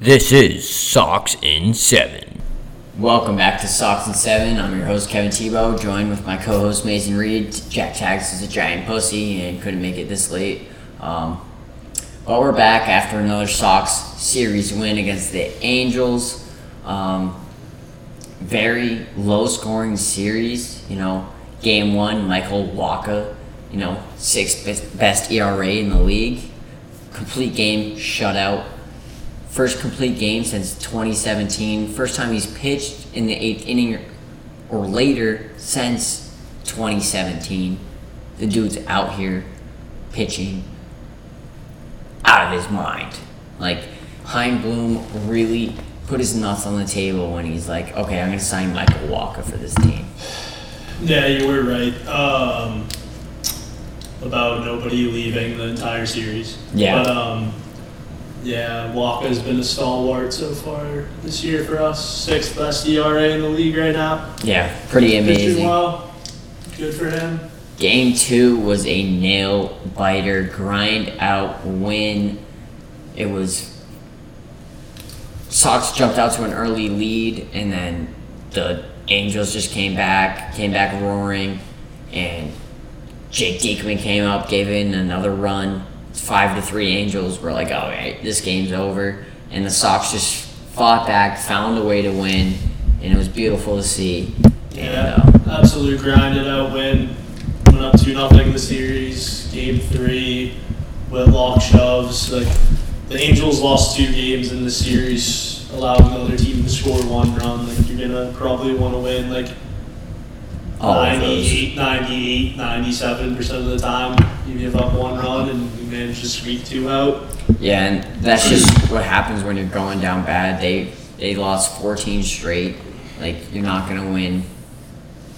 This is Sox in 7. Welcome back to Sox in Seven. I'm your host Kevin Tebo, joined with my co-host Mason Reed. Jack Tags is a giant pussy and couldn't make it this late. Um, but we're back after another Sox series win against the Angels. Um, very low-scoring series. You know, game one, Michael Wacha, you know, sixth best ERA in the league. Complete game shutout. First complete game since 2017. First time he's pitched in the eighth inning or later since 2017. The dude's out here pitching out of his mind. Like, Chaim Bloom really put his nuts on the table when he's like, okay, I'm going to sign Michael Wacha for this team. Yeah, you were right. Um, about nobody leaving the entire series. Yeah. But um, yeah, Wacha's been a stalwart so far this year for us. Sixth best ERA in the league right now. Yeah, pretty Pitching amazing. well. Good for him. Game two was a nail biter, grind out win. It was Sox jumped out to an early lead, and then the Angels just came back, came back roaring, and Jake Diekman came up, gave in another run. Five to three Angels were like, all right, this game's over, and the Sox just fought back, found a way to win, and it was beautiful to see. And, Yeah, uh, absolute grinded out win. Went up two nothing the series. Game three, Whitlock shoves. Like the Angels lost two games in the series, allowing another team to score one run. Like you're gonna probably want to win like all of those. 98, 98, 97 percent of the time. You give up one run and you manage to squeak two out. Yeah, and that's just what happens when you're going down bad. They they lost 14 straight. Like you're not gonna win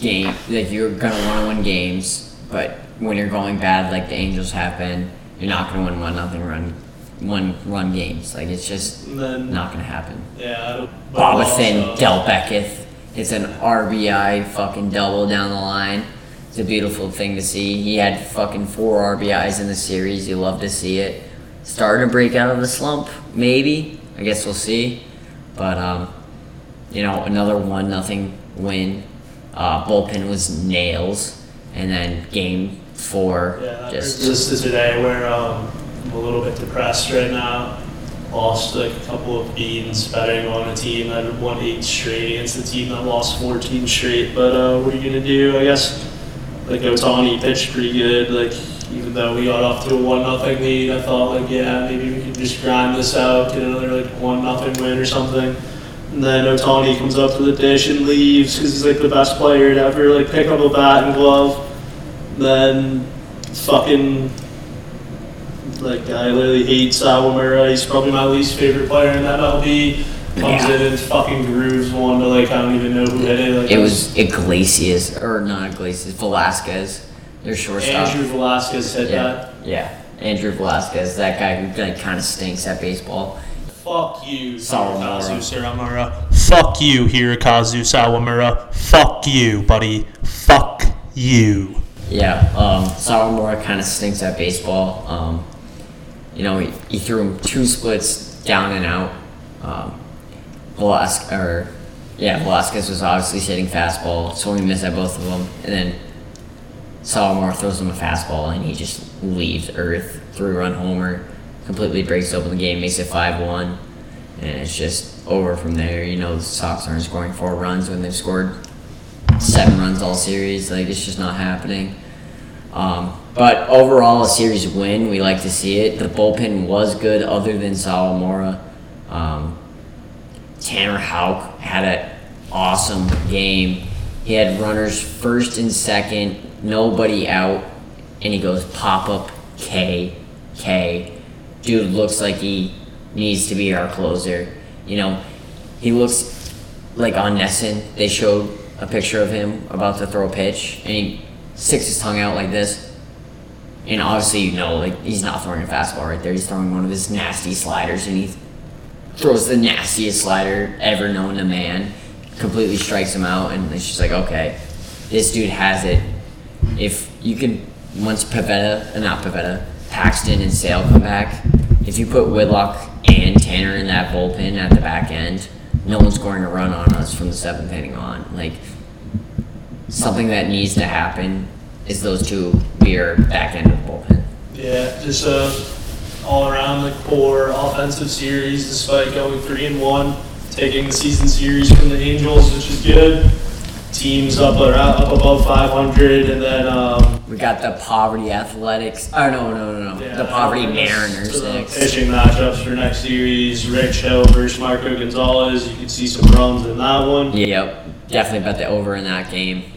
game. Like you're gonna want to win games, but when you're going bad, like the Angels have been, you're not gonna win one nothing run, one run games. Like it's just And then not gonna happen. yeah, but Bobby also- Finn, Del Beckett. It's an RBI fucking double down the line. It's a beautiful thing to see. He had fucking four RBIs in the series. You love to see it. Starting to break out of the slump, maybe. I guess we'll see. But um, you know, another one nothing win. Uh, bullpen was nails, and then game four Yeah, just to today where um, I'm a little bit depressed right now. Lost like a couple of beans betting on a team that won eight straight against a team that lost 14 straight. But uh, what are you gonna do? I guess like Ohtani pitched pretty good. Like even though we got off to a one nothing lead, I thought like yeah maybe we could just grind this out, get another like one nothing win or something. And then Ohtani comes up to the dish and leaves because he's like the best player to ever like pick up a bat and glove. Then fucking like I literally hate Sawamura. He's probably my least favorite player in that MLB. Comes Yeah. in and fucking grooves one to like I don't even know who hit it. Like it was Iglesias or not Iglesias, Velazquez, their shortstop. Andrew Velazquez hit Yeah, that. yeah. Andrew Velazquez, that guy who like kind of stinks at baseball. Fuck you, Sawamura. Sawamura. Fuck you, Hirokazu Sawamura. Fuck you, buddy. Fuck you. Yeah, um, Sawamura kind of stinks at baseball. Um, you know, he, he threw him two splits down and out. Um, Velazquez, or yeah, Velazquez was obviously hitting fastball, so he missed at both of them. And then Sawamura throws him a fastball, and he just leaves Earth, three run homer, completely breaks open the game, makes it five one, and it's just over from there. You know, the Sox aren't scoring four runs when they've scored seven runs all series. Like it's just not happening. Um, but overall, a series win. We like to see it. The bullpen was good, other than Salamora. Um, Tanner Houck had an awesome game. He had runners first and second, nobody out, and he goes pop up K K. Dude looks like he needs to be our closer. You know, he looks like on NESN. They showed a picture of him about to throw a pitch, and he sticks his tongue out like this. And obviously, you know, like he's not throwing a fastball right there. He's throwing one of his nasty sliders, and he throws the nastiest slider ever known to man. Completely strikes him out, and it's just like, okay, this dude has it. If you could, once Pivetta, uh, not Pivetta, Paxton and Sale come back, if you put Whitlock and Tanner in that bullpen at the back end, no one's scoring a run on us from the seventh inning on. Like something that needs to happen is those two are back end. Yeah, just a all around the core offensive series, despite going three and one, taking the season series from the Angels, which is good. Teams up around up above 500, and then um, We got the poverty athletics. Oh no no no no, yeah, the poverty Mariners next. Pitching matchups for next series: Rich Hill versus Marco Gonzalez. You can see some runs in that one. Yep, definitely bet the over in that game.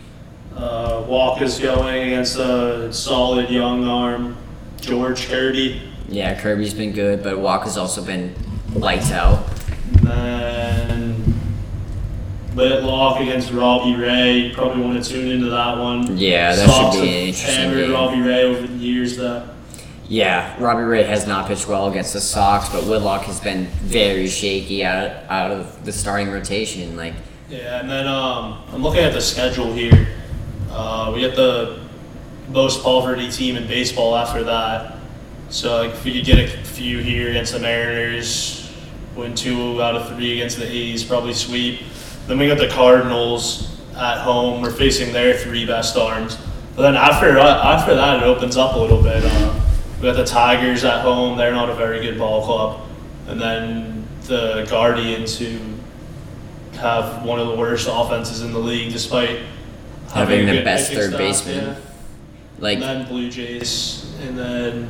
Uh, is going against a solid young arm, George Kirby. Yeah, Kirby's been good, but Wacha's also been lights out. And then Whitlock against Robbie Ray. You probably want to tune into that one. Yeah, that should be an interesting game. Robbie Ray over the years. That Yeah, Robbie Ray has not pitched well against the Sox, but Whitlock has been very shaky out of, out of the starting rotation. Like, yeah, and then um, I'm looking at the schedule here. Uh, we got the most poverty team in baseball after that. So like, if we could get a few here against the Mariners, win two out of three against the A's, probably sweep. Then we got the Cardinals at home. We're facing their three best arms. But then after after that, it opens up a little bit. Uh, we got the Tigers at home. They're not a very good ball club. And then the Guardians, who have one of the worst offenses in the league, despite Having a the best third baseman. yeah. Like and then Blue Jays, and then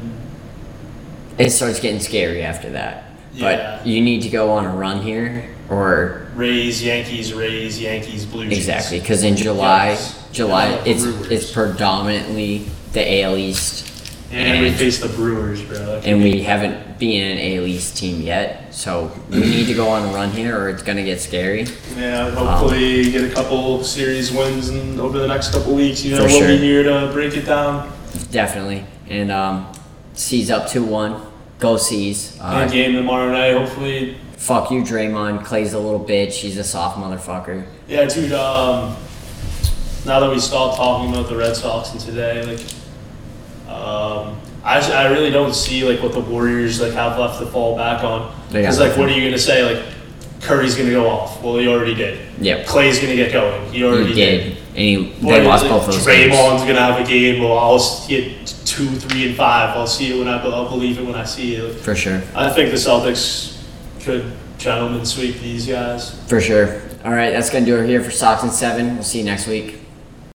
it starts getting scary after that. Yeah. But you need to go on a run here, or Rays, Yankees, Rays, Yankees, Blue Jays. exactly because in July, Yes. July Yeah, it's Brewers. it's predominantly the AL East, And we face the Brewers, bro. and we haven't been an AL East team yet. So we need to go on a run here, or it's gonna get scary. Yeah, hopefully get a couple series wins and over the next couple weeks. You know, we'll sure. be here to break it down. Definitely. And um, C's up 2 1. Go C's. Uh, And game tomorrow night, hopefully. fuck you, Draymond. Klay's a little bitch. He's a soft motherfucker. Yeah, dude. Um, now that we stopped talking about the Red Sox and today, like, um, I, I really don't see like what the Warriors like have left to fall back on. Because like, what are you gonna say? Like, Curry's gonna go off. Well, he already did. Yeah. Klay's gonna get going. He already He did. did. And he, Boy, they lost like, both those games. Draymond's gonna have a game. Well, I'll it two, three, and five. I'll see it when I I'll believe it when I see it. For sure. I think the Celtics could gentlemen sweep these guys. For sure. All right, that's going to do it here for Sox and 7. We'll see you next week.